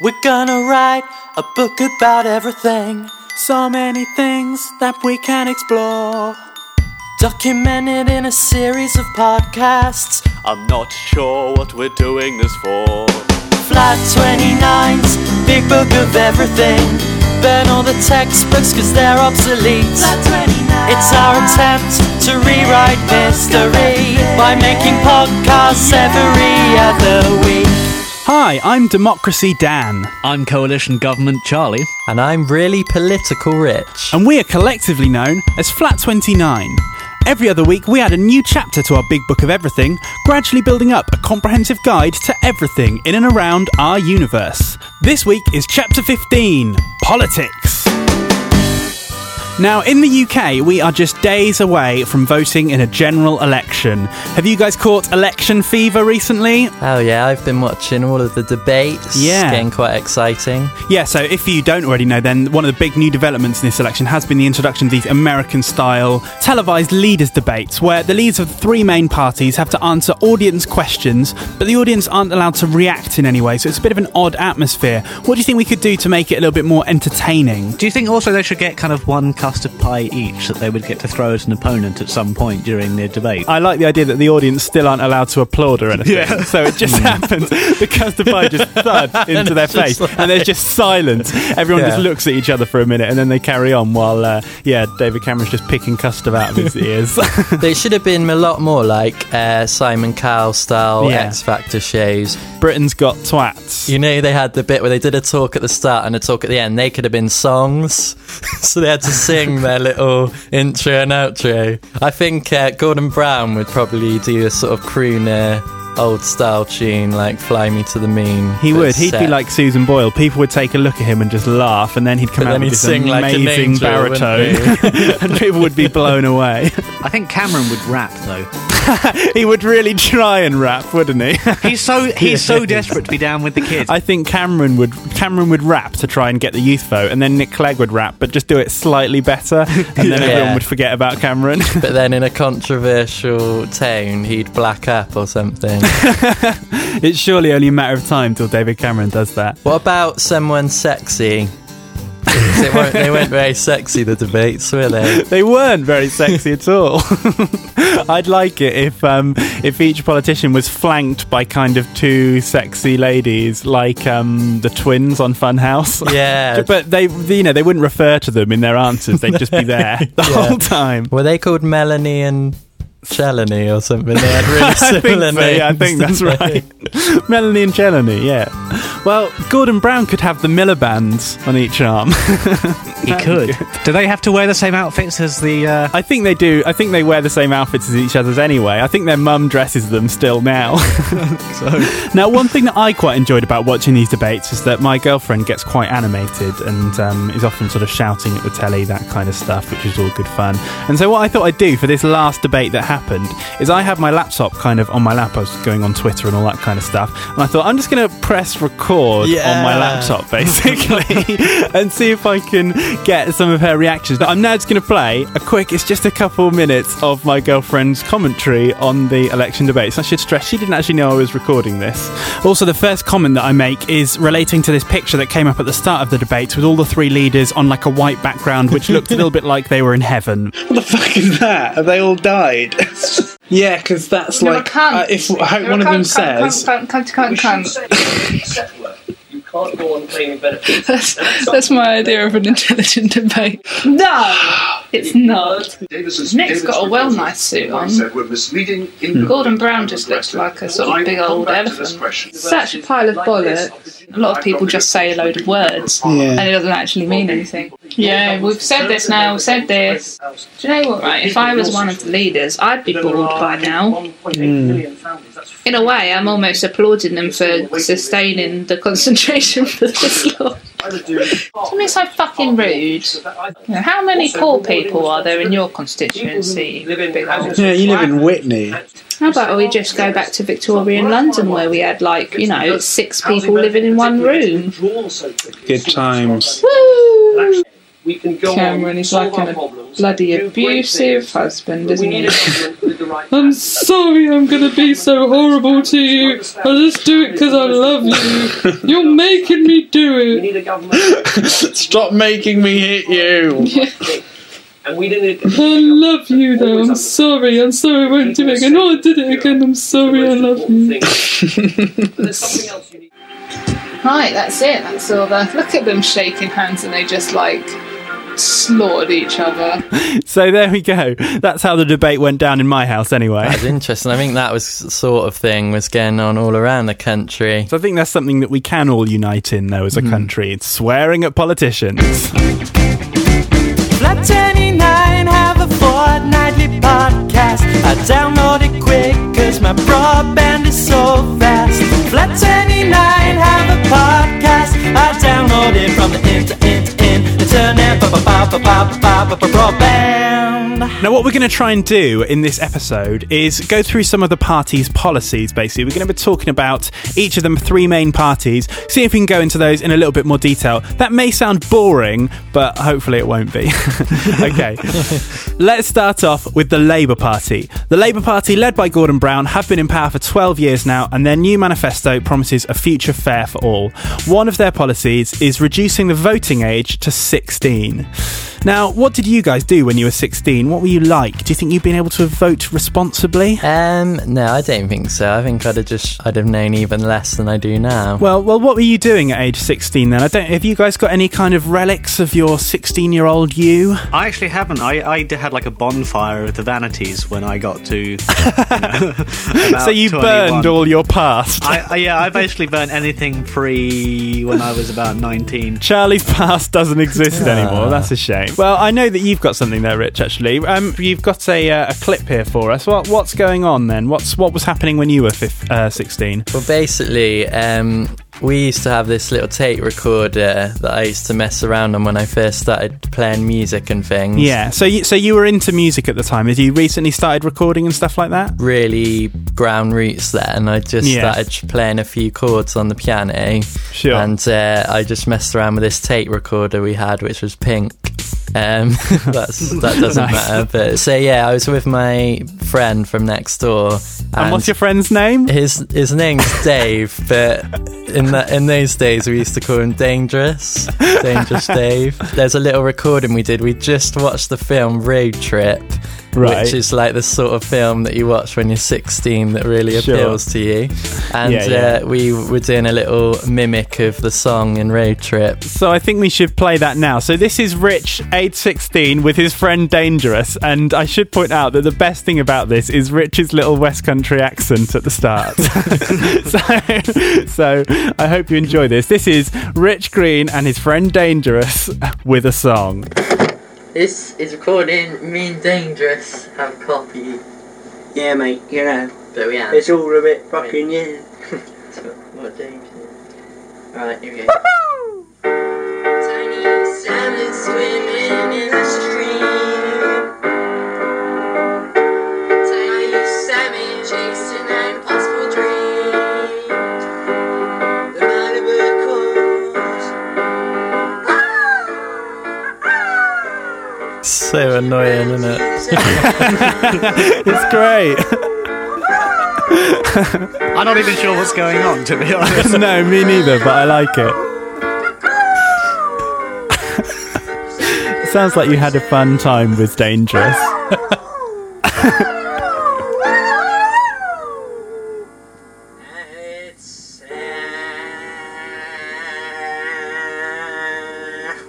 We're gonna write a book about everything. So many things that we can explore. Documented in a series of podcasts. I'm not sure what we're doing this for. Flat 29's big book of everything. Burn all the textbooks cause they're obsolete. It's our attempt to rewrite history by making podcasts every other week. Hi, I'm Democracy Dan, I'm Coalition Government Charlie. And I'm really political rich. and we are collectively known as Flat 29. Every other week, we add a new chapter to our big book of everything, gradually building up a comprehensive guide to everything in and around our universe. This week is Chapter 15 Politics. Now, in the UK, we are just days away from voting in a general election. Have you guys caught election fever recently? Oh yeah, I've been watching all of the debates. Yeah. It's getting quite exciting. Yeah, so if you don't already know, then one of the big new developments in this election has been the introduction of these American style televised leaders' debates, where the leaders of the three main parties have to answer audience questions, but the audience aren't allowed to react in any way, so it's a bit of an odd atmosphere. What do you think we could do to make it a little bit more entertaining? Do you think also they should get kind of one custard pie each that they would get to throw at an opponent at some point during their debate? I like the idea that the audience still aren't allowed to applaud or anything. Yeah. So it just happens. The custard pie just thud into their face, and there's just silence. Everyone just looks at each other for a minute, and then they carry on while, uh, yeah, David Cameron's just picking custard out of his ears. They should have been a lot more like uh, Simon Cowell style Yeah. X Factor shows. Britain's got twats. You know, they had the bit where they did a talk at the start and a talk at the end. They could have been songs, so they had to sing their little intro and outro. I think uh, Gordon Brown would probably do a sort of crooner, old style tune like "Fly Me to the Moon." He but would. He'd be like Susan Boyle. People would take a look at him and just laugh, and then he'd come But out then with he'd this sing like an amazing angel, baritone, and people would be blown away. I think Cameron would rap though. he would really try and rap, wouldn't he? He's so he's so desperate to be down with the kids. I think Cameron would Cameron would rap to try and get the youth vote, and then Nick Clegg would rap, but just do it slightly better, and then Yeah. everyone would forget about Cameron. But then in a controversial tone, he'd black up or something. it's surely only a matter of time till David Cameron does that. what about someone sexy? They weren't, they weren't very sexy, the debates, were they? They weren't very sexy at all. I'd like it if um, if each politician was flanked by kind of two sexy ladies, like um, the twins on Funhouse. Yeah. but they, you know, they wouldn't refer to them in their answers. They'd just be there the Yeah. whole time. Were they called Melanie and Chelany or something? They had really I think similar so, names. yeah, I think that's they? right. Melanie and Chelany, yeah. Well, Gordon Brown could have the Milibands on each arm. he could. Do they have to wear the same outfits as the? Uh, I think they do. I think they wear the same outfits as each other's anyway. I think their mum dresses them still now. so. Now, one thing that I quite enjoyed about watching these debates is that my girlfriend gets quite animated and um, is often sort of shouting at the telly, that kind of stuff, which is all good fun. And so, what I thought I'd do for this last debate that happened is I have my laptop kind of on my lap. I was going on Twitter and all that kind of stuff. And I thought, I'm just going to press record on my laptop, basically, and see if I can get some of her reactions. But I'm now just going to play a quick, it's just a couple minutes of my girlfriend's commentary on the election debates. I should stress, she didn't actually know I was recording this. Also, the first comment that I make is relating to this picture that came up at the start of the debate with all the three leaders on like a white background, which looked a little bit like they were in heaven. What the fuck is that? Have they all died? yeah, because that's You're like a cunt. uh, if I hope You're one a of them cunt, says. cunt, cunt, cunt, cunt, cunt. You can't go on claiming benefits. That's, that's my idea of an intelligent debate. No, it's not. Nick's got a well nice suit on. We're misleading Gordon Brown just looks like a sort of big old elephant. Such a pile of bollocks. A lot of people just say a load of words, and it doesn't actually mean anything. Yeah, we've said this now. We've said this. Do you know what? Right, if I was one of the leaders, I'd be bored by now. In a way, I'm almost applauding them for sustaining the concentration for this long. To me, so fucking rude. You how many poor people are there in your constituency? Yeah, you live in? Witney. How about we just go back to Victorian London where we had like, you know, six people living in one room? Good times. Woo! We can go Cameron on, is like our an problems, bloody abusive things, husband, isn't he? a government with the right I'm sorry I'm gonna be so horrible to you. I just do it because I love you. You're making me do it. need a government. Stop making me hit you. and we didn't. I love you though. I'm sorry. I'm sorry I won't do it again. Oh, I did it again. I'm sorry. I love you. There's something else you need. Right, that's it. That's all the. Look at them shaking hands and they just like slaughtered each other. So there we go. That's how the debate went down in my house, anyway. That's interesting. I think that was sort of thing was going on all around the country. So I think that's something that we can all unite in, though, as a hmm. country. It's swearing at politicians. Flat 29 have a fortnightly pop up a pop now, what we're going to try and do in this episode is go through some of the parties' policies, basically. We're going to be talking about each of them three main parties, see if we can go into those in a little bit more detail. That may sound boring, but hopefully it won't be. okay. Let's start off with the Labour Party. The Labour Party, led by Gordon Brown, have been in power for 12 years now, and their new manifesto promises a future fair for all. One of their policies is reducing the voting age to 16. Now, what did you guys do when you were 16? What were you like? Do you think you've been able to vote responsibly? Um, no, I don't think so. I think I'd have just I'd have known even less than I do now. Well, well, what were you doing at age 16 then? I don't. Have you guys got any kind of relics of your 16-year-old you? I actually haven't. I, I had like a bonfire of the vanities when I got to. You know, about so you 21. burned all your past. I, I, yeah, I basically burned anything pre when I was about 19. Charlie's past doesn't exist anymore. That's a shame. Well, I know that you've got something there, Rich. Actually, um, you've got a, uh, a clip here for us. What what's going on then? What's what was happening when you were fif- uh, 16? Well, basically, um, we used to have this little tape recorder that I used to mess around on when I first started playing music and things. Yeah. So you, so you were into music at the time. Had you recently started recording and stuff like that? Really ground roots there, and I just Yeah. started playing a few chords on the piano. Sure. And uh, I just messed around with this tape recorder we had, which was pink. Um, that's that doesn't Nice. matter. But so yeah, I was with my friend from next door. And, and what's your friend's name? his his name's Dave, but in that in those days we used to call him Dangerous, Dangerous Dave. There's a little recording we did. We just watched the film Road Trip, Right. which is like the sort of film that you watch when you're 16 that really Sure. appeals to you. And Yeah, yeah. Uh, we were doing a little mimic of the song in Road Trip. So I think we should play that now. So this is Rich, age 16, with his friend Dangerous, and I should point out that the best thing about this is Rich's little West Country accent at the start. so, so I hope you enjoy this. This is Rich Green and his friend Dangerous with a song. This is recording me and Dangerous have copied. Yeah, mate, you know, But we have. it's all a bit fucking yeah. So, what Dangerous? Right, here we go. Tiny salmon swimming in the stream. Annoying, isn't it? It's great. I'm not even sure what's going on, to be honest. no, me neither, but I like it. Sounds like you had a fun time with Dangerous.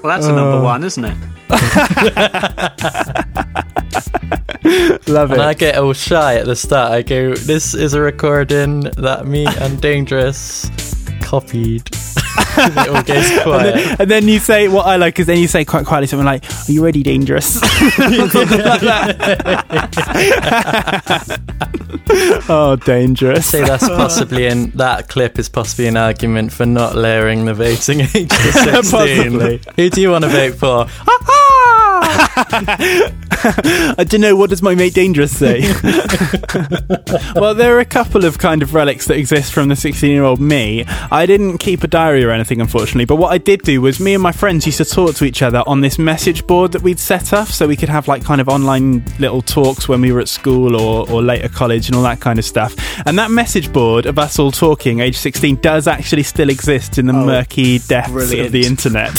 Well, that's a number oh. one, isn't it? Love it. And I get all shy at the start. I go, "This is a recording that me and Dangerous copied." it all goes And then, and then you say what I like is then you say quite quietly something like, "Are you ready, dangerous?" Something like that. oh, dangerous. say that's possibly in that clip is possibly an argument for not lowering the voting age to 16. Who do you want to vote for? Ah, ah, 哈哈哈哈。I don't know. What does my mate Dangerous say? well, there are a couple of kind of relics that exist from the 16 year old me. I didn't keep a diary or anything, unfortunately, but what I did do was me and my friends used to talk to each other on this message board that we'd set up so we could have like kind of online little talks when we were at school or, or later college and all that kind of stuff. And that message board of us all talking, age 16, does actually still exist in the Oh, murky depths brilliant. of the internet.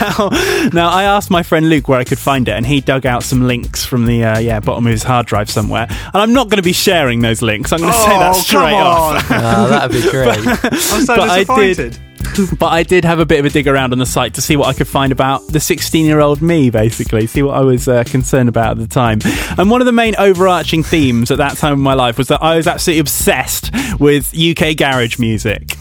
now, now, I asked my friend Luke where I could find it, and he dug out some links from the uh, yeah bottom of his hard drive somewhere. And I'm not going to be sharing those links. I'm going to say Oh, that come straight off. on. Ah, that'd be great. I'm so But I did- disappointed. but I did have a bit of a dig around on the site to see what I could find about the 16 year old me, basically, see what I was uh, concerned about at the time. And one of the main overarching themes at that time in my life was that I was absolutely obsessed with UK garage music.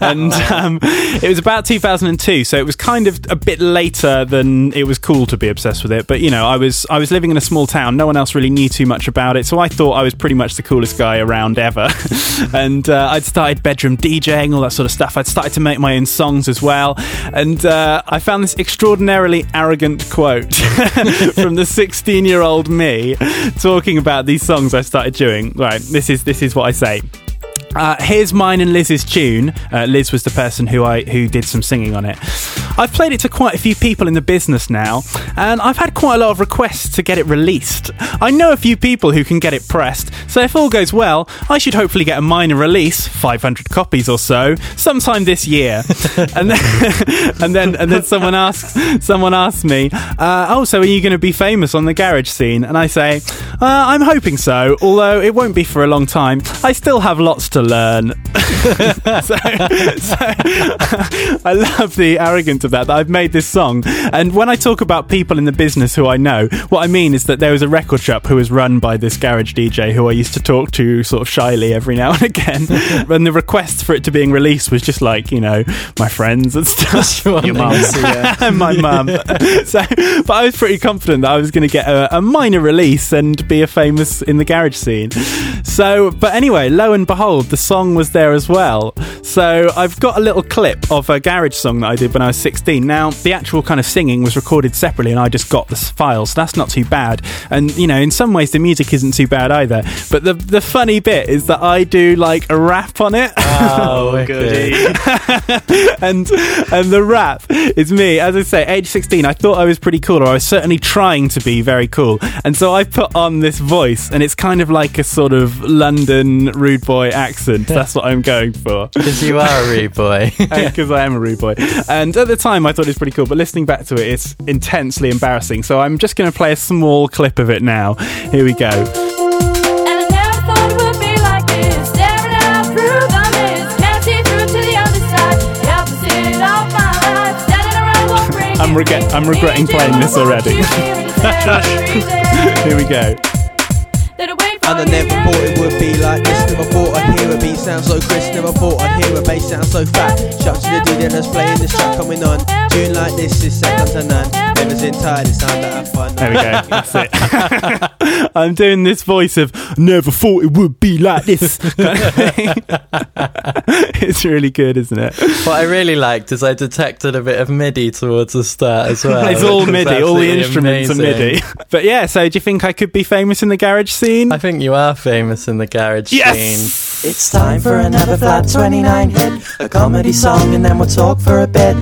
and um, it was about 2002, so it was kind of a bit later than it was cool to be obsessed with it. But you know, I was I was living in a small town, no one else really knew too much about it, so I thought I was pretty much the coolest guy around ever. and uh, I'd started bedroom DJing, all that sort of stuff. I'd started to make my own songs as well, and uh, I found this extraordinarily arrogant quote from the 16 year old me talking about these songs I started doing. Right, this is this is what I say. Uh, here's mine and Liz's tune. Uh, Liz was the person who I who did some singing on it. I've played it to quite a few people in the business now, and I've had quite a lot of requests to get it released. I know a few people who can get it pressed, so if all goes well, I should hopefully get a minor release, 500 copies or so, sometime this year. and then and then and then someone asks someone asks me, uh, "Oh, so are you going to be famous on the garage scene?" And I say, uh, "I'm hoping so, although it won't be for a long time. I still have lots to learn." so, so I love the arrogance of that. That I've made this song, and when I talk about people in the business who I know, what I mean is that there was a record shop who was run by this garage DJ who I used to talk to sort of shyly every now and again. and the request for it to being released was just like you know my friends and stuff. Your mum. and my mum. so, but I was pretty confident that I was going to get a, a minor release and be a famous in the garage scene. So, but anyway, lo and behold, the song was there as well. So I've got a little clip of a garage song that I did when I was 16. Now, the actual kind of singing was recorded separately, and I just got the file, so that's not too bad. And you know, in some ways, the music isn't too bad either. But the the funny bit is that I do like a rap on it. Oh, goody. and and the rap is me. As I say, age 16, I thought I was pretty cool, or I was certainly trying to be very cool. And so I put on this voice, and it's kind of like a sort of London rude boy accent. That's what I'm going for. Because you are a rude boy. Uh, because I am a rude boy. And at the time, I thought it was pretty cool, but listening back to it, it's intensely embarrassing. So I'm just going to play a small clip of it now. Here we go. I'm, regret- I'm regretting playing this already. Here we go. And I never thought it would be like this. Never thought I'd hear a beat sound so crisp. Never thought I'd hear a bass sound so fat. Shout to the dude that's playing this track coming on. Tune like this is second to none. Never's entirely it's time to have fun. There we go. That's it. I'm doing this voice of never thought it would be like this. it's really good, isn't it? what I really liked is I detected a bit of MIDI towards the start as well. It's all MIDI. All the instruments amazing. are MIDI. But yeah, so do you think I could be famous in the garage scene? I think you are famous in the garage Yes! scene. It's time for another Flat 29 hit. A comedy song and then we'll talk for a bit.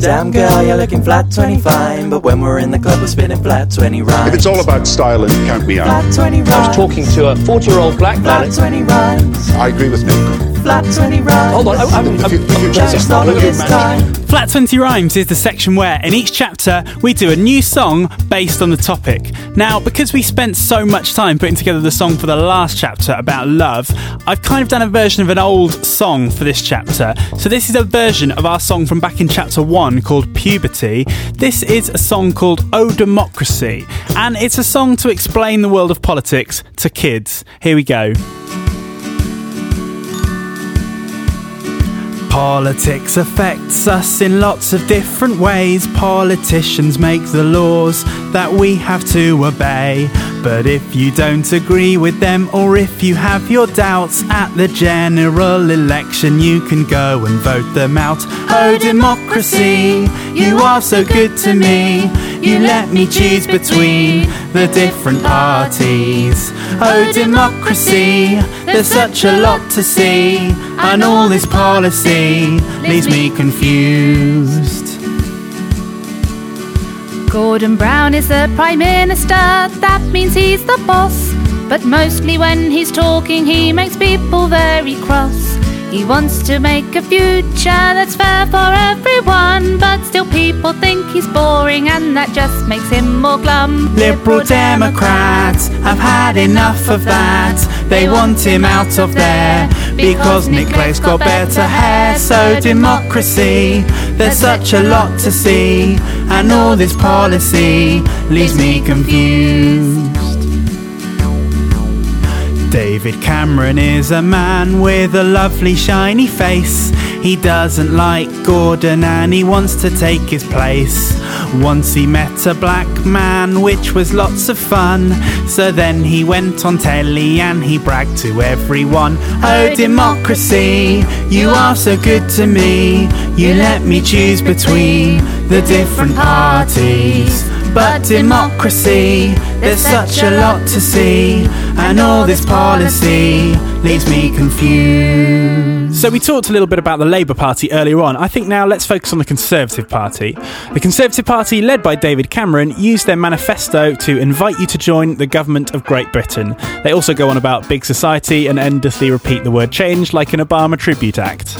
Damn girl, you're looking flat 25. But when we're in the club, we're spinning flat 20 rhymes. If it's all about style, then count me out. Flat 20 rhymes. I was talking to a 40 year old black man. Flat 20 rhymes. I agree with Nick. Flat 20 rhymes. Hold on, I- I'm- I'm- If you- if not if this time. Flat 20 Rhymes is the section where, in each chapter, we do a new song based on the topic. Now, because we spent so much time putting together the song for the last chapter about love, I've kind of done a version of an old song for this chapter. So, this is a version of our song from back in chapter 1 called Puberty. This is a song called Oh Democracy, and it's a song to explain the world of politics to kids. Here we go. Politics affects us in lots of different ways. Politicians make the laws that we have to obey. But if you don't agree with them, or if you have your doubts at the general election, you can go and vote them out. Oh, democracy, you are so good to me. You let me choose between the different parties. Oh, democracy, there's such a lot to see, and all this policy leaves me confused. Gordon Brown is the Prime Minister, that means he's the boss. But mostly when he's talking, he makes people very cross. He wants to make a future that's fair for everyone, but still people think he's boring, and that just makes him more glum. Liberal Democrats have had enough of that. They want him out of there because Nick Clegg's got better hair. So, democracy, there's such a lot to see, and all this policy leaves me confused. David Cameron is a man with a lovely shiny face. He doesn't like Gordon and he wants to take his place. Once he met a black man, which was lots of fun. So then he went on telly and he bragged to everyone. Oh, democracy, you are so good to me. You let me choose between the different parties. But democracy, there's such a lot to see, and all this policy leaves me confused. So, we talked a little bit about the Labour Party earlier on. I think now let's focus on the Conservative Party. The Conservative Party, led by David Cameron, used their manifesto to invite you to join the government of Great Britain. They also go on about big society and endlessly repeat the word change like an Obama tribute act.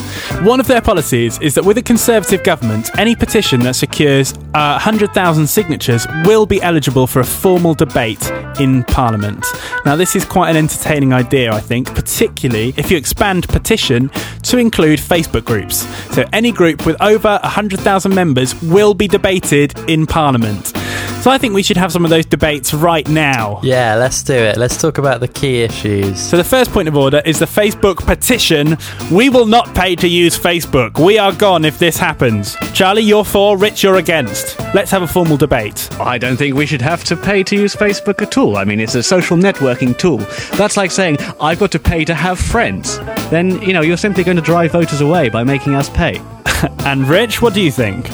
One of their policies is that with a Conservative government, any petition that secures uh, 100,000 signatures will be eligible for a formal debate in Parliament. Now, this is quite an entertaining idea, I think, particularly if you expand petition to include Facebook groups. So, any group with over 100,000 members will be debated in Parliament. So, I think we should have some of those debates right now. Yeah, let's do it. Let's talk about the key issues. So, the first point of order is the Facebook petition. We will not pay to use Facebook. We are gone if this happens. Charlie, you're for, Rich, you're against. Let's have a formal debate. I don't think we should have to pay to use Facebook at all. I mean, it's a social networking tool. That's like saying, I've got to pay to have friends. Then, you know, you're simply going to drive voters away by making us pay. and Rich, what do you think?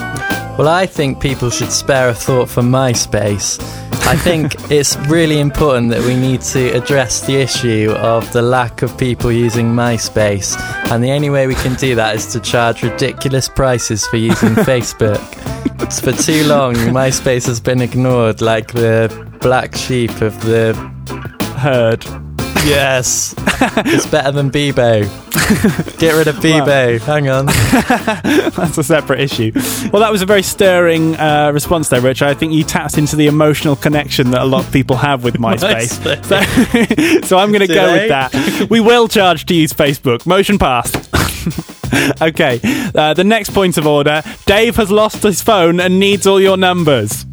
Well, I think people should spare a thought for MySpace. I think it's really important that we need to address the issue of the lack of people using MySpace. And the only way we can do that is to charge ridiculous prices for using Facebook. It's for too long, MySpace has been ignored like the black sheep of the herd. Yes. it's better than Bebo. Get rid of Bebo. Hang on. That's a separate issue. Well, that was a very stirring uh, response there, Rich. I think you tapped into the emotional connection that a lot of people have with MySpace. so, so, I'm going to go with that. We will charge to use Facebook. Motion passed. okay, uh, the next point of order Dave has lost his phone and needs all your numbers.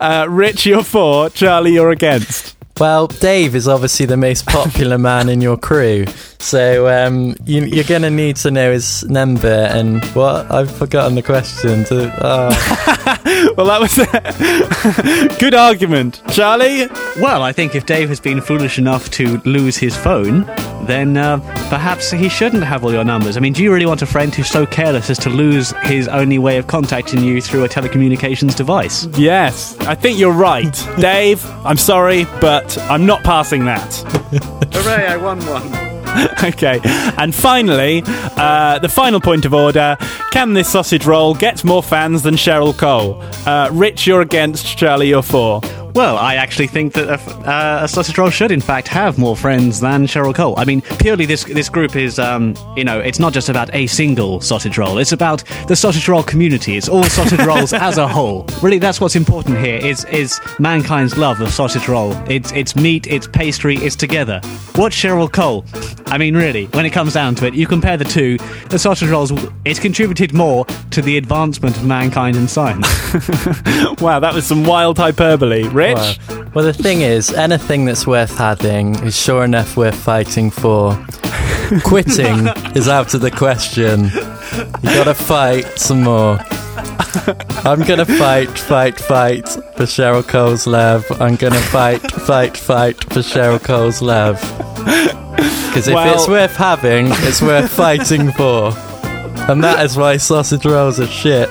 Uh, Rich, you're for. Charlie, you're against. Well, Dave is obviously the most popular man in your crew, so um, you, are going to need to know his number. And what? I've forgotten the question. To, oh. well, that was a good argument, Charlie. Well, I think if Dave has been foolish enough to lose his phone, then uh, perhaps he shouldn't have all your numbers. I mean, do you really want a friend who's so careless as to lose his only way of contacting you through a telecommunications device? Yes, I think you're right, Dave. I'm sorry, but I'm not passing that. Hooray, I won one. okay, and finally, uh, the final point of order can this sausage roll get more fans than Cheryl Cole? Uh, Rich, you're against, Charlie, you're for. Well, I actually think that a, uh, a, sausage roll should, in fact, have more friends than Cheryl Cole. I mean, purely this this group is, um, you know, it's not just about a single sausage roll. It's about the sausage roll community. It's all sausage rolls as a whole. Really, that's what's important here. Is is mankind's love of sausage roll. It's it's meat. It's pastry. It's together. What's Cheryl Cole? I mean, really, when it comes down to it, you compare the two. The sausage rolls. It's contributed more to the advancement of mankind and science. wow, that was some wild hyperbole. Rich? Well, well, the thing is, anything that's worth having is sure enough worth fighting for. Quitting is out of the question. You gotta fight some more. I'm gonna fight, fight, fight for Cheryl Cole's love. I'm gonna fight, fight, fight for Cheryl Cole's love. Because if well, it's worth having, it's worth fighting for. And that is why sausage rolls are shit.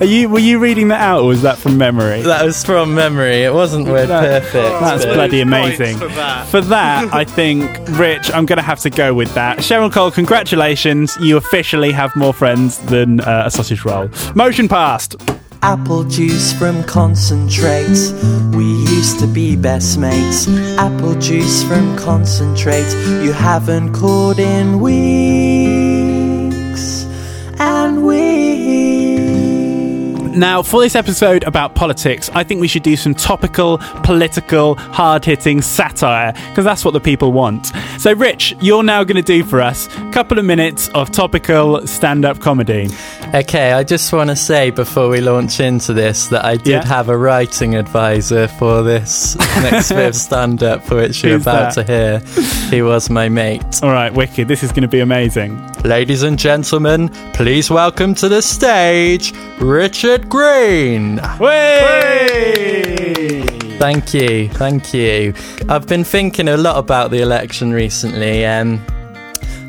Are you were you reading that out, or was that from memory? That was from memory. It wasn't word That- perfect. That's but- bloody amazing. for that. For that, I think, Rich, I'm going to have to go with that. Cheryl Cole, congratulations. You officially have more friends than uh, a sausage roll. Motion passed. Apple juice from concentrate. We used to be best mates. Apple juice from concentrate. You haven't called in weeks Now, for this episode about politics, I think we should do some topical, political, hard hitting satire, because that's what the people want. So, Rich, you're now going to do for us a couple of minutes of topical stand up comedy. Okay, I just want to say before we launch into this that I did Yeah. have a writing advisor for this next bit of stand up for which you're Who's about that? to hear. He was my mate. All right, wicked. This is going to be amazing. Ladies and gentlemen, please welcome to the stage Richard Green. Thank you, thank you. I've been thinking a lot about the election recently. Um,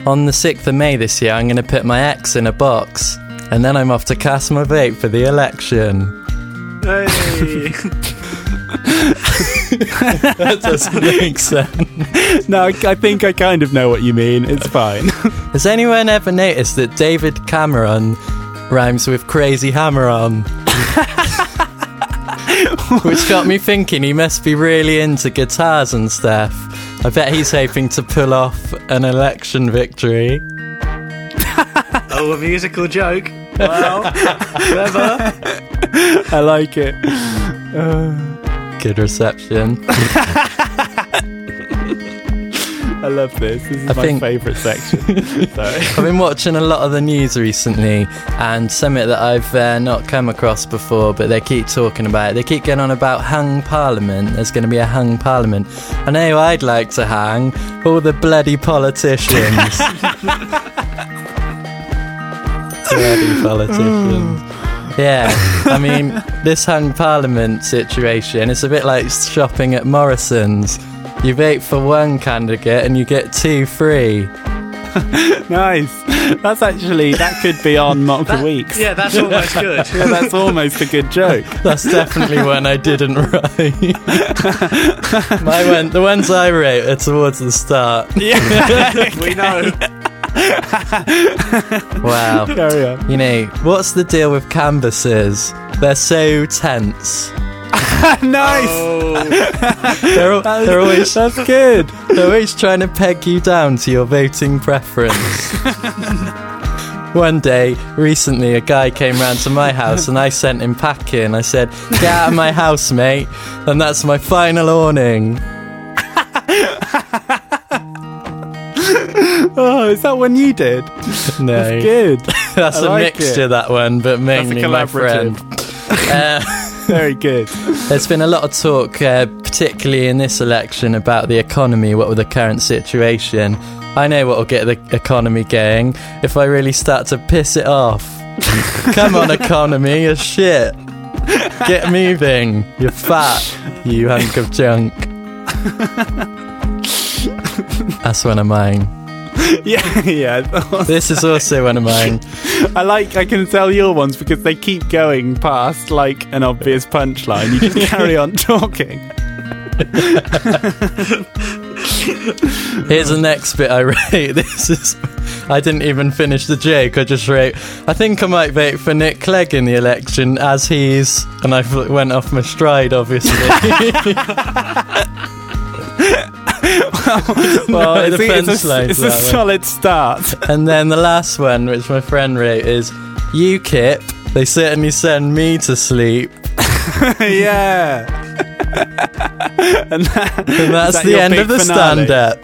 on the 6th of May this year, I'm going to put my ex in a box, and then I'm off to cast my vote for the election. Hey. that doesn't make sense. No, I, I think I kind of know what you mean. It's fine. Has anyone ever noticed that David Cameron rhymes with Crazy Hammer on? Which got me thinking he must be really into guitars and stuff. I bet he's hoping to pull off an election victory. Oh, a musical joke. Well, clever. I like it. Good reception. I love this. This is I my think- favourite section. I've been watching a lot of the news recently, and something that I've uh, not come across before, but they keep talking about it. They keep going on about hung parliament. There's going to be a hung parliament. I know I'd like to hang all the bloody politicians. bloody politicians. Yeah, I mean, this hung parliament situation it's a bit like shopping at Morrison's. You vote for one candidate and you get two free. nice. That's actually that could be on Mock the Weeks. Yeah, that's almost good. Yeah, that's almost a good joke. That's definitely one I didn't write. My one, the ones I wrote are towards the start. Yeah, we know. Wow. Carry on. You know, what's the deal with canvases? They're so tense. nice. They're, al- they're always That's good. they're always trying to peg you down to your voting preference. One day, recently, a guy came round to my house and I sent him packing. I said, Get out of my house, mate. And that's my final warning. Oh, is that one you did? No. That's good. That's I a like mixture, it. that one, but mainly my friend. Uh, Very good. There's been a lot of talk, uh, particularly in this election, about the economy, what with the current situation. I know what will get the economy going if I really start to piss it off. Come on, economy, you're shit. Get moving. You're fat, you hunk of junk. That's one of mine. Yeah, yeah. This is also one of mine. I like. I can tell your ones because they keep going past like an obvious punchline. You just carry on talking. Here's the next bit I wrote. This is. I didn't even finish the joke. I just wrote, I think I might vote for Nick Clegg in the election as he's. And I went off my stride, obviously. Well, No, it's, the it's a, it's a solid start. and then the last one, which my friend wrote, is UKIP. They certainly send me to sleep. yeah. and, that, And that's that the end of the finale? stand up.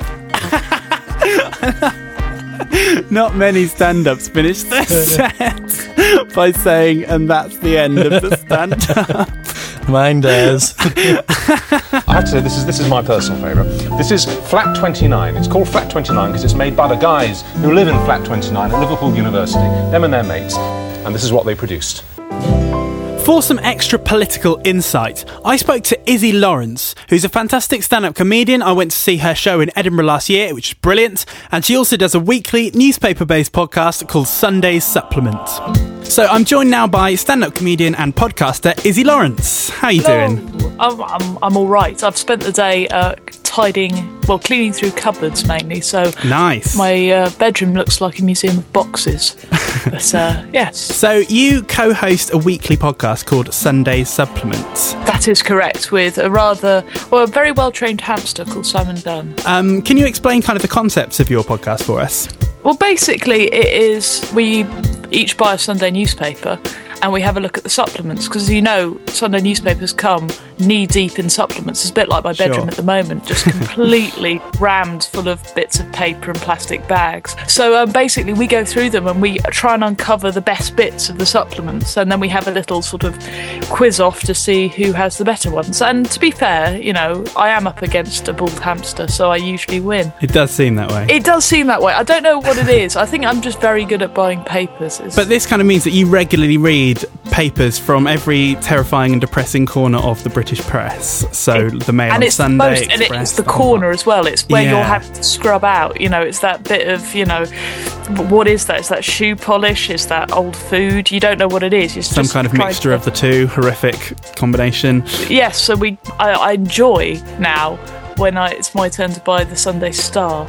Not many stand-ups finish their set by saying, "And that's the end of the stand-up." Mine does. I have to say this is this is my personal favourite. This is Flat 29. It's called Flat 29 because it's made by the guys who live in Flat 29 at Liverpool University. Them and their mates, and this is what they produced. For some extra political insight, I spoke to Izzy Lawrence, who's a fantastic stand up comedian. I went to see her show in Edinburgh last year, which is brilliant. And she also does a weekly newspaper based podcast called Sunday Supplement. So I'm joined now by stand up comedian and podcaster Izzy Lawrence. How are you Hello. doing? I'm, I'm, I'm all right. I've spent the day uh, tidying, well, cleaning through cupboards mainly. So Nice. my uh, bedroom looks like a museum of boxes. but uh, yes, So you co host a weekly podcast called Sunday Supplements. that is correct. With a rather, well, a very well trained hamster called Simon Dunn. Um, can you explain kind of the concepts of your podcast for us? Well, basically, it is we each buy a Sunday newspaper and we have a look at the supplements because, as you know, Sunday newspapers come knee deep in supplements. It's a bit like my bedroom Sure. at the moment, just completely rammed full of bits of paper and plastic bags. So um, basically, we go through them and we try and uncover the best bits of the supplements, and then we have a little sort of quiz off to see who has the better ones. And to be fair, you know, I am up against a bald hamster, so I usually win. It does seem that way. It does seem that way. I don't know what it is. I think I'm just very good at buying papers. It's- But this kind of means that you regularly read papers from every terrifying and depressing corner of the British press. So the Mail and on it's the Sunday, most, and it's the the corner as well. It's where you're Yeah. having to scrub out. You know, it's that bit of you know, what is that? Is that shoe polish? Is that old food? You don't know what it is. It's some kind of mixture to- of the two. Horrific combination. Yes, so we I, I enjoy now when I, it's my turn to buy the Sunday Star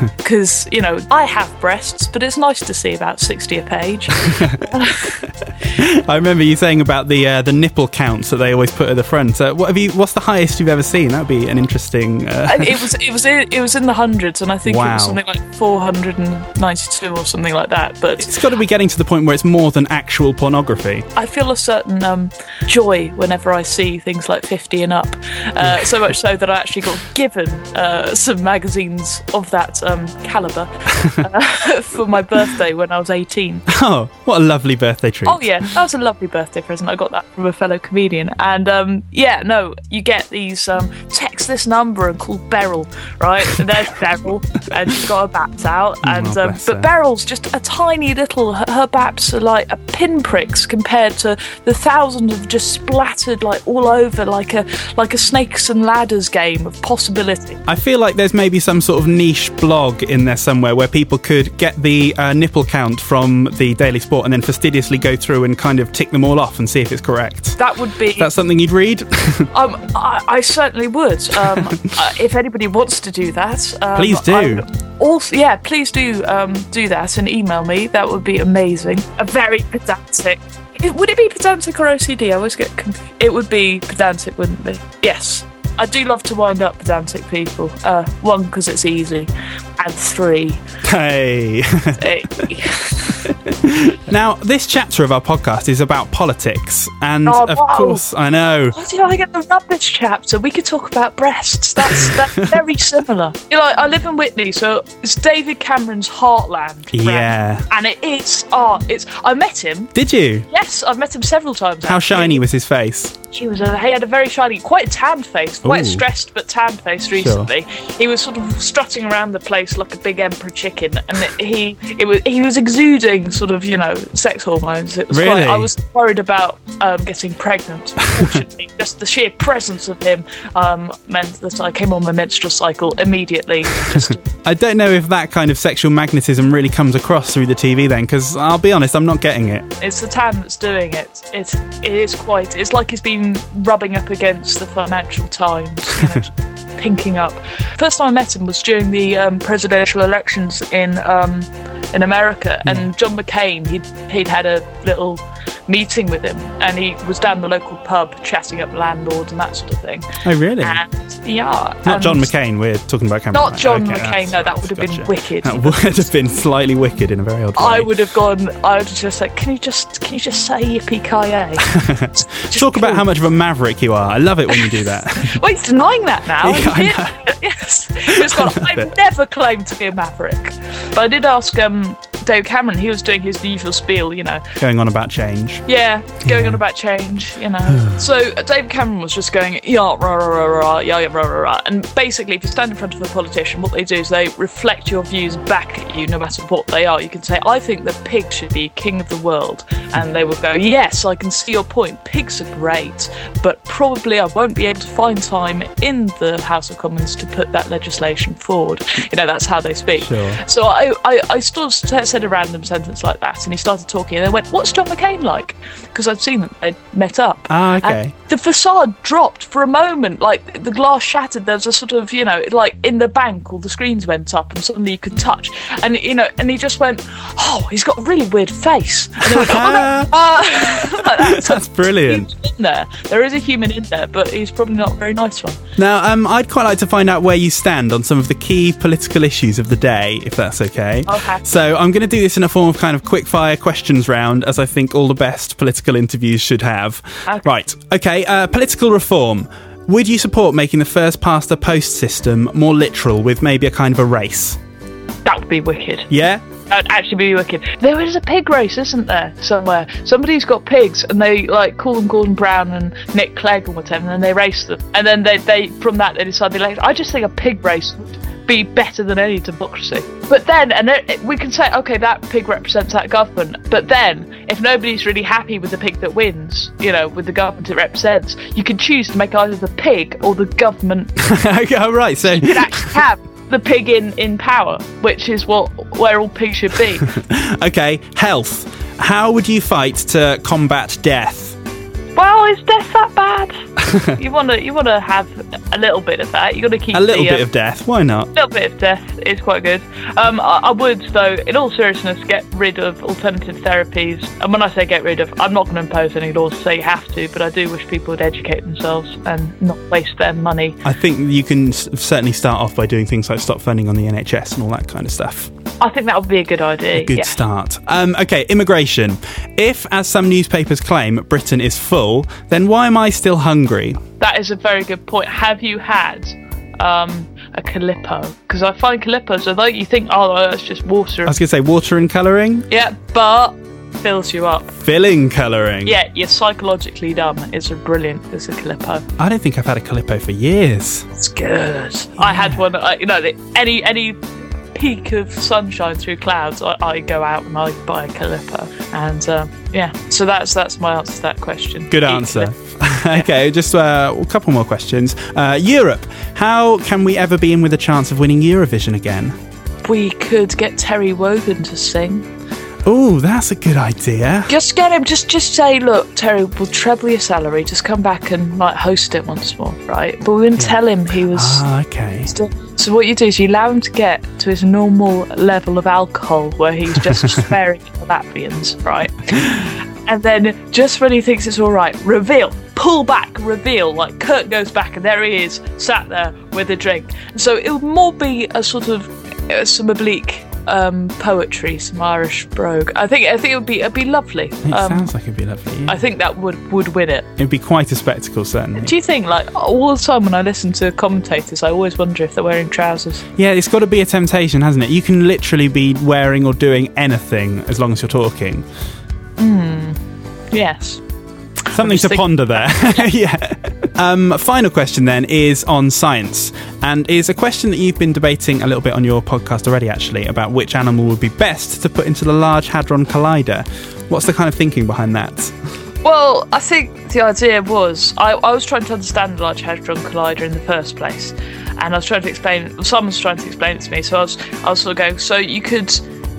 because you know I have breasts, but it's nice to see about sixty a page. I remember you saying about the uh, the nipple counts that they always put at the front. So what have you? What's the highest you've ever seen? That would be an interesting. Uh, And it was it was in, it was in the hundreds, and I think it was something like four hundred and ninety-two or something like that. But it's got to be getting to the point where it's more than actual pornography. I feel a certain um, joy whenever I see things like 50 and up. Uh, so much so that I actually got given uh, some magazines of that um, calibre uh, for my birthday when I was 18. Oh, what a lovely birthday treat! Oh, yeah, that was a lovely birthday present. I got that from a fellow comedian. And um, yeah, no, you get these um, text this number and call Beryl, right? And there's Beryl, and she's got her baps out. And Oh, um, but Beryl's just a tiny little. Her, her baps are like a pinpricks compared to the thousands of just splattered like all over, like a like a snakes and ladders game of possibility. I feel like there's maybe some sort of niche blog in there somewhere where people could get the uh, nipple count from the Daily Sport and then fastidiously go through and kind of tick them all off and see if it's correct. That would be. That's something you'd read. Um, I, I certainly would. Um, uh, if anybody wants to do that, um, Please do. Also, yeah, please do um, do that and email me. That would be amazing. A very pedantic. Would it be pedantic or OCD? I always get. Conf- it would be pedantic, wouldn't it? Yes. I do love to wind up pedantic people. Uh, one, because it's easy, and three, hey. now, this chapter of our podcast is about politics, and Oh, of wow. course, I know. Why did I get the rubbish chapter? We could talk about breasts. That's that's very similar. You know, I live in Witney, so it's David Cameron's heartland. Yeah. And it is art. It's. I met him. Did you? Yes, I've met him several times. How actually. shiny was his face? He was. A, he had a very shiny, quite a tanned face, quite Ooh. stressed but tan faced recently. He was sort of strutting around the place like a big emperor chicken, and it, he it was he was exuding sort of you know sex hormones. It was Really? quite, I was worried about um, getting pregnant. Unfortunately, just the sheer presence of him um, meant that I came on my menstrual cycle immediately. Just I don't know if that kind of sexual magnetism really comes across through the TV then, because I'll be honest, I'm not getting it. It's the tan that's doing it. It it is quite. It's like he's been rubbing up against the Financial Times, pinking up. First time I met him was during the um, presidential elections in um, in America, and John McCain he'd he'd had a little meeting with him, and he was down the local pub chatting up landlords and that sort of thing. Oh, really? And yeah, Not John McCain, we're talking about Cameron. Not? John Okay, McCain. No, that would have been wicked. That would have been slightly wicked in a very odd way. I would have gone. I would have just said, "Can you just, can you just say yippee ki Talk about how much of a maverick you are. I love it when you do that. Well, he's denying that now. Yeah, yes. He's gone, I've it. never claimed to be a maverick. But I did ask um, um, David Cameron, he was doing his usual spiel, you know. Going on about change. Yeah, going on about change, you know. so uh, David Cameron was just going, yeah, rah, rah, rah, rah, yeah, yeah, rah, rah, rah. And basically, if you stand in front of a politician, what they do is they reflect your views back at you, no matter what they are. You can say, I think that pig should be king of the world. And they will go, yes, I can see your point. Pigs are great, but probably I won't be able to find time in the House of Commons to put that legislation forward. You know, that's how they speak. Sure. So I, I, I sort of said a random sentence like that, and he started talking, and they went, "What's John McCain like?" Because I'd seen them, they'd met up. Ah, okay. And the facade dropped for a moment, like the glass shattered. There was a sort of, you know, like in the bank, all the screens went up, and suddenly you could touch, and you know, and he just went, "Oh, he's got a really weird face." And they went, "Oh, no." Uh, like that. So That's brilliant. in there, there is a human in there, but he's probably not a very nice one. Now, um, I'd quite like to find out where you stand on some of the key political issues of the day, if that's okay. Okay. So I'm going to do this in a form of kind of quick fire questions round, as I think all the best political interviews should have. Okay. Right. Okay. Uh, political reform. Would you support making the first past the post system more literal, with maybe a kind of a race? That would be wicked. Yeah. That would actually be wicked. There is a pig race, isn't there, somewhere? Somebody's got pigs, and they like call them Gordon Brown and Nick Clegg and whatever, and then they race them, and then they, they from that they decide the election. I just think a pig race would be better than any democracy. But then, and then we can say, okay, that pig represents that government. But then, if nobody's really happy with the pig that wins, you know, with the government it represents, you can choose to make either the pig or the government okay, right. So could actually have the pig in, in power, which is what where all pigs should be. okay, health. How would you fight to combat death? Well, is death that bad? you want to you want to have a little bit of that. You got to keep A little the, bit of death. Why not? A little bit of death is quite good. Um, I, I would, though, in all seriousness, get rid of alternative therapies. And when I say get rid of, I'm not going to impose any laws to say you have to, but I do wish people would educate themselves and not waste their money. I think you can s- certainly start off by doing things like stop funding on the NHS and all that kind of stuff. I think that would be a good idea. A good yeah. start. Um, okay, immigration. If, as some newspapers claim, Britain is full, then why am I still hungry? That is a very good point. Have you had um, a calippo? Because I find calippos, although you think, oh, that's just water. I was going to say water and colouring, Yeah, but fills you up. filling colouring. Yeah, you're psychologically dumb. It's a brilliant. It's a calippo. I don't think I've had a Calippo for years. It's good. I had one. Uh, you know, any any peak of sunshine through clouds, I, I go out and I buy a calippo, and um, yeah. So that's that's my answer to that question. Good answer. okay, just uh, a couple more questions. Uh, Europe. How can we ever be in with a chance of winning Eurovision again? We could get Terry Wogan to sing. Oh, that's a good idea. Just get him. Just just say, look, Terry, we'll treble your salary. Just come back and like host it once more, right? But we didn't tell him he was. Ah, okay. Still, so what you do is you allow him to get to his normal level of alcohol, where he's just sparing the Latvians, right? And then just when he thinks it's all right, reveal, pull back, reveal. Like Kurt goes back, and there he is, sat there with a drink. And so it would more be a sort of uh, some oblique um, poetry, some Irish brogue. I think I think it would be it'd be lovely. It Um, sounds like it'd be lovely. yeah. I think that would would win it. It'd be quite a spectacle, certainly. Do you think, like, all the time when I listen to commentators, I always wonder if they're wearing trousers? Yeah, it's got to be a temptation, hasn't it? You can literally be wearing or doing anything as long as you're talking. Hmm. Yes. Something to ponder there. yeah. Um, final question then is on science, and is a question that you've been debating a little bit on your podcast already, actually, about which animal would be best to put into the Large Hadron Collider. What's the kind of thinking behind that? Well, I think the idea was I, I was trying to understand the Large Hadron Collider in the first place, and I was trying to explain. Someone was trying to explain it to me, so I was I was sort of going. So you could,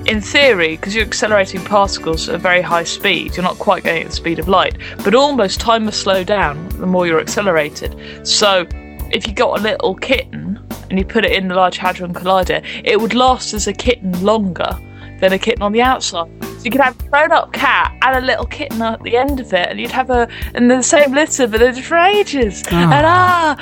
in theory, because you're accelerating particles at a very high speed, you're not quite going at the speed of light, but almost time must slow down the more you're accelerated. So if you got a little kitten and you put it in the Large Hadron Collider, it would last as a kitten longer than a kitten on the outside. You could have a grown-up cat and a little kitten at the end of it, and you'd have a in the same litter, but they're for ages. And ah,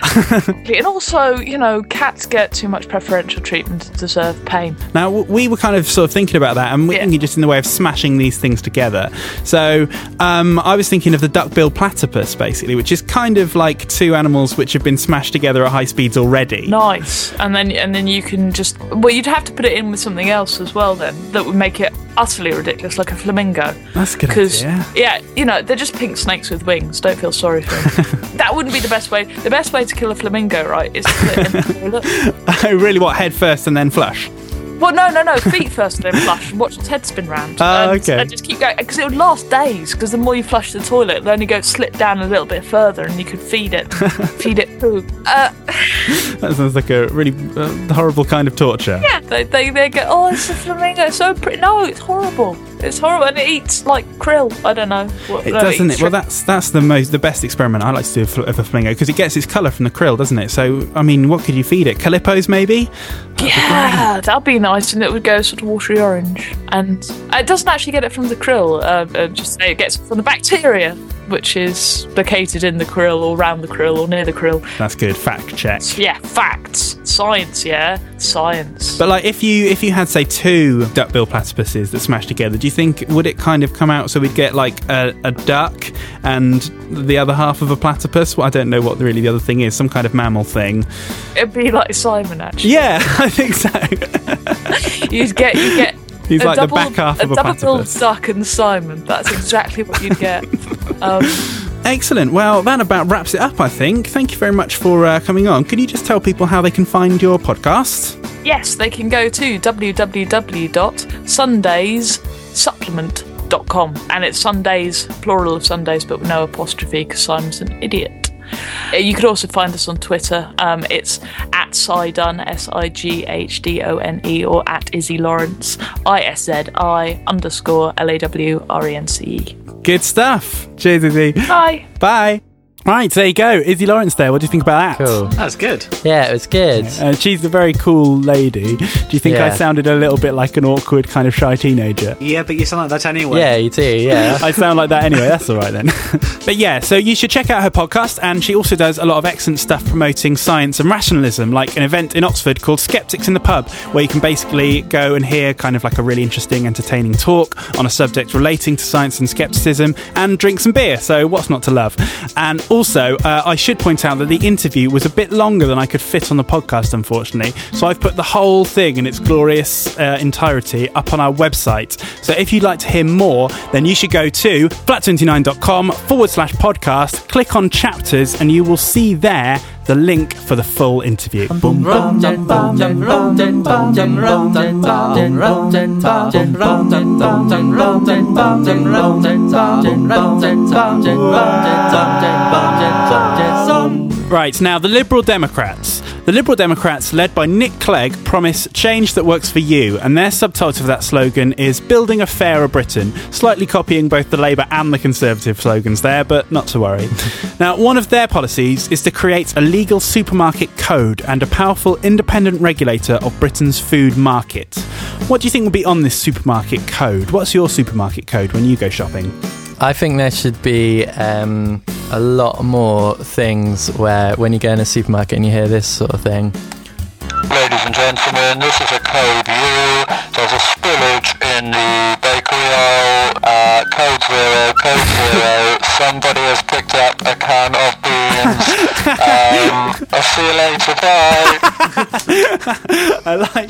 and also, you know, cats get too much preferential treatment and deserve pain. Now, we were kind of sort of thinking about that, and we're thinking just in the way of smashing these things together. So, um, I was thinking of the duck-billed platypus, basically, which is kind of like two animals which have been smashed together at high speeds already. Nice, and then and then you can just well, you'd have to put it in with something else as well. Then that would make it utterly ridiculous, like a flamingo. That's good Because yeah, you know they're just pink snakes with wings. Don't feel sorry for them. that wouldn't be the best way. The best way to kill a flamingo, right, is to put it in the toilet. Oh, really? What? Head first and then flush? Well, no, no, no. Feet first, and then flush, and watch its head spin round. Oh, and, okay. And just keep going because it would last days. Because the more you flush the toilet, it'll only go slip down a little bit further, and you could feed it, feed it poo. Uh, That sounds like a really uh, horrible kind of torture. yeah, they, they they go, oh, it's a flamingo, it's so pretty. No, it's horrible. It's horrible, and it eats like krill. I don't know. What, It no, doesn't eats it? Well, that's that's the most the best experiment I like to do of a flamingo because it gets its colour from the krill, doesn't it? So, I mean, what could you feed it? Calippos, maybe? Yeah, that'd be nice, and it would go sort of watery orange. And it doesn't actually get it from the krill. Uh, uh, just say it gets it from the bacteria, which is located in the krill, or around the krill, or near the krill. That's good. Fact check. Yeah, facts, science. Yeah, science. But like, if you if you had say two duck-billed platypuses that smashed together, do you think would it kind of come out so we'd get like a, a duck and the other half of a platypus? Well, I don't know what really the other thing is. Some kind of mammal thing. It'd be like Simon, actually. Yeah, I think so. You'd get you get. He's a like the double, back half of a double duck and Simon. That's exactly what you'd get. Um, Excellent. Well, that about wraps it up. I think. Thank you very much for uh, coming on. Can you just tell people how they can find your podcast? Yes, they can go to www.sundayssupplement.com and it's Sundays, plural of Sundays, but with no apostrophe because Simon's an idiot. Uh, You could also find us on Twitter. Um, it's at Sighdone, S I G H D O N E, or at Iszi Lawrence, I S Z I underscore L A W R E N C E. Good stuff. Cheers, Iszi. Bye. Bye. Right, there you go. Iszi Lawrence there. What do you think about that? Cool. That's good. Yeah, it was good. Uh, she's a very cool lady. Do you think I sounded a little bit like an awkward kind of shy teenager? Yeah, but you sound like that anyway. Yeah, you do. Yeah. I sound like that anyway. That's all right then. but yeah, so you should check out her podcast, and she also does a lot of excellent stuff promoting science and rationalism, like an event in Oxford called Skeptics in the Pub, where you can basically go and hear kind of like a really interesting, entertaining talk on a subject relating to science and skepticism, and drink some beer. So what's not to love? And also, uh, I should point out that the interview was a bit longer than I could fit on the podcast, unfortunately. So I've put the whole thing in its glorious uh, entirety up on our website. So if you'd like to hear more, then you should go to flat29.com forward slash podcast, click on chapters, and you will see there the link for the full interview. Right, now the Liberal Democrats. The Liberal Democrats, led by Nick Clegg, promise change that works for you, and their subtitle for that slogan is Building a Fairer Britain, slightly copying both the Labour and the Conservative slogans there, but not to worry. now, one of their policies is to create a legal supermarket code and a powerful independent regulator of Britain's food market. What do you think will be on this supermarket code? What's your supermarket code when you go shopping? I think there should be um, a lot more things where when you go in a supermarket and you hear this sort of thing. Ladies and gentlemen, this is a code U. There's a spillage in the bakery aisle. Uh, code zero, code zero. Somebody has picked up a can of beans. Um, I'll see you later. Bye. I like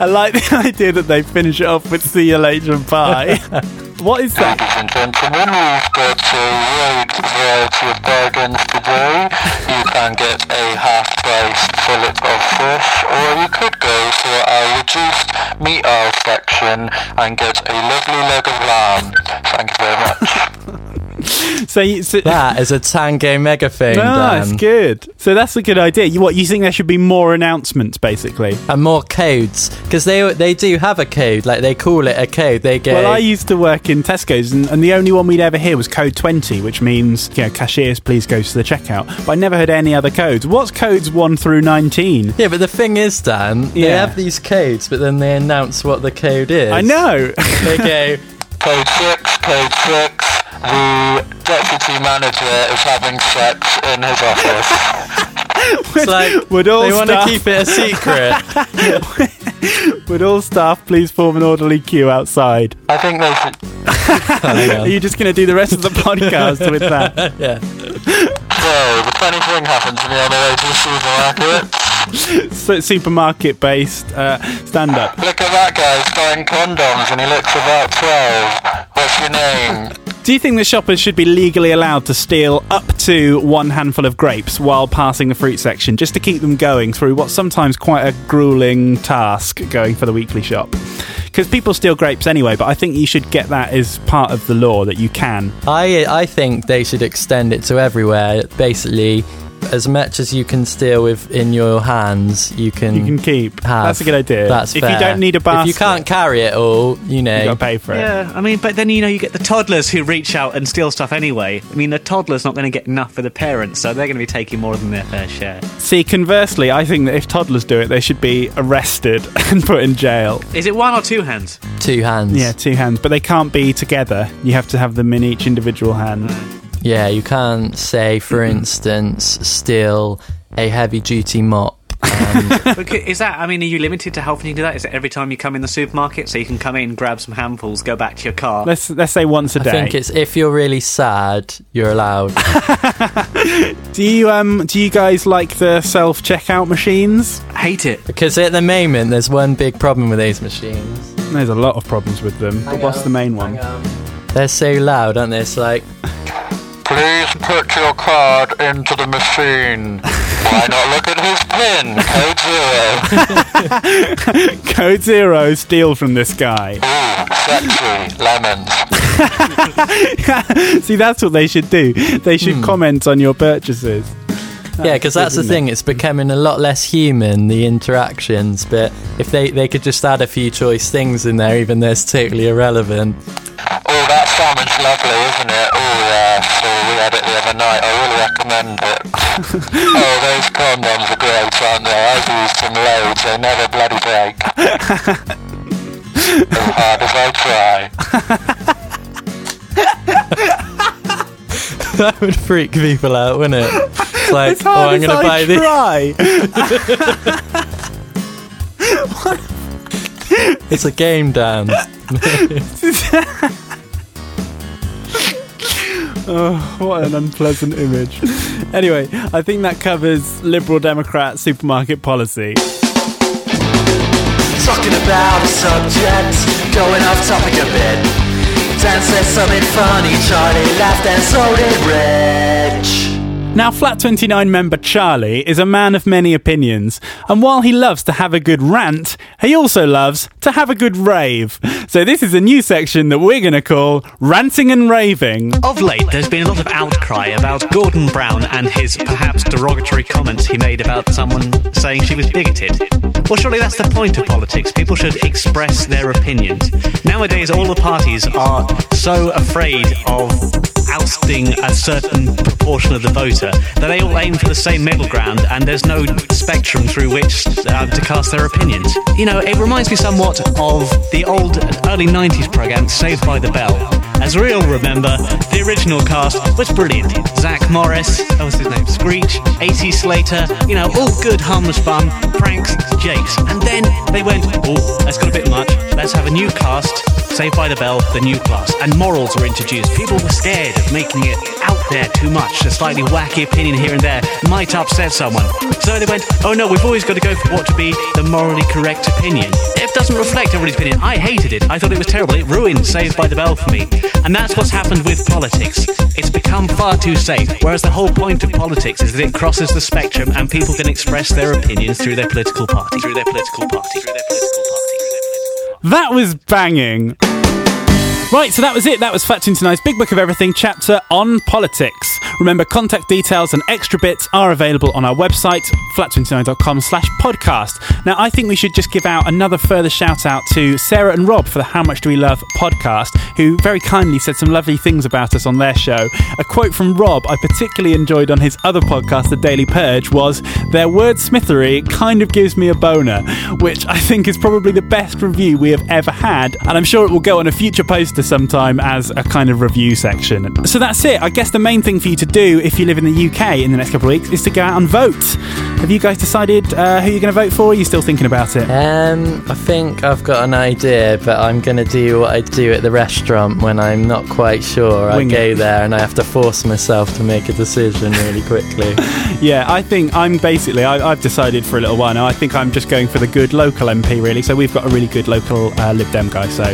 I like the idea that they finish it off with "See you later, bye." what is that? Ladies and gentlemen, we've got a wide variety of bargains today. You can get a half-price fillet of fish, or you could go for our reduced meat aisle section and get a lovely leg of lamb. Thank you very much. So, you, so That is a Tango mega thing. Ah, nice, Dan. good. So that's a good idea. You what? You think there should be more announcements, basically? And more codes because they they do have a code. Like they call it a code. They go. Well, I used to work in Tesco's, and, and the only one we'd ever hear was code twenty, which means you know cashiers please go to the checkout. But I never heard any other codes. What's codes one through nineteen? yeah, but the thing is, Dan, they have these codes, but then they announce what the code is. I know. they go Code 6, Code 6. The deputy manager is having sex in his office. It's like Would all they want to keep it a secret. Would all staff please form an orderly queue outside? I think they should. Oh, Are you just going to do the rest of the podcast with that? yeah. So, the funny thing happened to me on the way to the supermarket. So, supermarket based uh, stand up. Look at that guy, he's buying condoms and he looks about 12. What's your name? Do you think the shoppers should be legally allowed to steal up to one handful of grapes while passing the fruit section just to keep them going through what's sometimes quite a grueling task going for the weekly shop? Because people steal grapes anyway, but I think you should get that as part of the law that you can. I I think they should extend it to everywhere. Basically, as much as you can steal with in your hands, you can You can keep. have. That's a good idea. That's If you don't need a If you can't carry it all, you know, You got to pay for it. Yeah, I mean, but then you know you get the toddlers who reach out and steal stuff anyway. I mean, the toddler's not going to get enough for the parents, so they're going to be taking more than their fair share. See, conversely, I think that if toddlers do it, they should be arrested and put in jail. Is it one or two hands? two hands. Yeah, two hands, but they can't be together. You have to have them in each individual hand. Yeah, you can't say, for instance, steal a heavy duty mop. But is that? I mean, are you limited to how often you do that? Is it every time you come in the supermarket, so you can come in, grab some handfuls, go back to your car? Let's let's say once a I day. I think it's if you're really sad, you're allowed. Do you um do you guys like the self checkout machines? Hate it. Because at the moment, there's one big problem with these machines. There's a lot of problems with them. But what's the main one? They're so loud, aren't they? It's like, Please put your card into the machine. Why not look at his pin? Code zero. Code zero, steal from this guy. Sexy. Lemons. See, that's what they should do. They should hmm. comment on your purchases. yeah, because that's the isn't it? thing. It's becoming a lot less human, the interactions. But if they, they could just add a few choice things in there, even though it's totally irrelevant. Oh, that salmon's lovely, isn't it? Oh, yeah. So we had it the other night. I really recommend it. oh, those condoms are great, aren't they? I've used them loads. They never bloody break. as hard as I try. that would freak people out, wouldn't it? It's like, As hard oh, I'm going to I buy this. try. It's a game, Dan. oh, what an unpleasant image. Anyway, I think that covers Liberal Democrat supermarket policy. Talking about a subject, going off topic a bit. Dan said something funny, Charlie laughed, and so did Rich. Now, Flat 29 member Charlie is a man of many opinions, and while he loves to have a good rant, he also loves to have a good rave. So, this is a new section that we're going to call Ranting and Raving. Of late, there's been a lot of outcry about Gordon Brown and his perhaps derogatory comments he made about someone saying she was bigoted. Well, surely that's the point of politics. People should express their opinions. Nowadays, all the parties are so afraid of ousting a certain proportion of the voter that they all aim for the same middle ground and there's no spectrum through which uh, to cast their opinions. You know, it reminds me somewhat of the old early 90s program Saved by the Bell. As we all remember, the original cast was brilliant. Zach Morris, what was his name? Screech, A.C. Slater, you know, all good harmless fun, pranks, jakes. And then they went, oh, that's got a bit much. Let's have a new cast, Saved by the Bell, the new class. And morals were introduced. People were scared of making it there too much. A slightly wacky opinion here and there might upset someone. So they went, oh no, we've always got to go for what to be the morally correct opinion. It doesn't reflect everybody's opinion. I hated it. I thought it was terrible. It ruined Saved by the Bell for me. And that's what's happened with politics. It's become far too safe. Whereas the whole point of politics is that it crosses the spectrum and people can express their opinions through their political party. Through their political party. Through their political party. That was banging. Right, so that was it. That was Flat 29's Big Book of Everything chapter on politics. Remember, contact details and extra bits are available on our website, flat29.com slash podcast. Now, I think we should just give out another further shout out to Sarah and Rob for the How Much Do We Love podcast, who very kindly said some lovely things about us on their show. A quote from Rob I particularly enjoyed on his other podcast, The Daily Purge, was their wordsmithery kind of gives me a boner, which I think is probably the best review we have ever had, and I'm sure it will go on a future poster sometime as a kind of review section. So that's it. I guess the main thing for you to do if you live in the UK in the next couple of weeks is to go out and vote. Have you guys decided uh, who you're going to vote for? Are you still thinking about it? Um, I think I've got an idea, but I'm going to do what I do at the restaurant when I'm not quite sure. Wing I go it. there and I have to force myself to make a decision really quickly. Yeah, I think I'm basically, I, I've decided for a little while now, I think I'm just going for the good local MP, really. So we've got a really good local uh, Lib Dem guy, so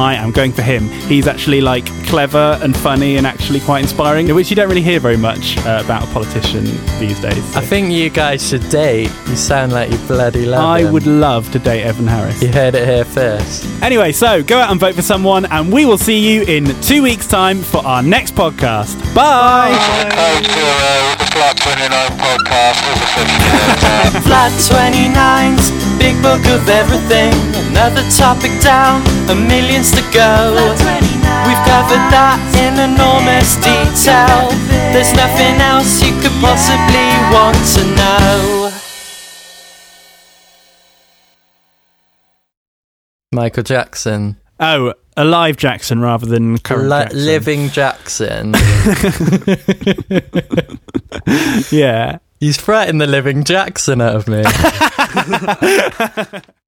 I am going for him. He's actually like clever and funny and actually quite inspiring, which you don't really hear very much uh, about a politician these days. I think you guys should date. You sound like you bloody love I him. would love to date Evan Harris. You heard it here first. Anyway, so go out and vote for someone, and we will see you in two weeks' time for our next podcast. Bye. Code Zero, the Flat 29 podcast is Flat 29's big book of everything. Another topic down, a millions to go. We've covered that in enormous detail. There's nothing else you could possibly want to know. Michael Jackson. Oh, alive Jackson rather than current Li- Jackson. living Jackson. yeah. He's frightened the living Jackson out of me.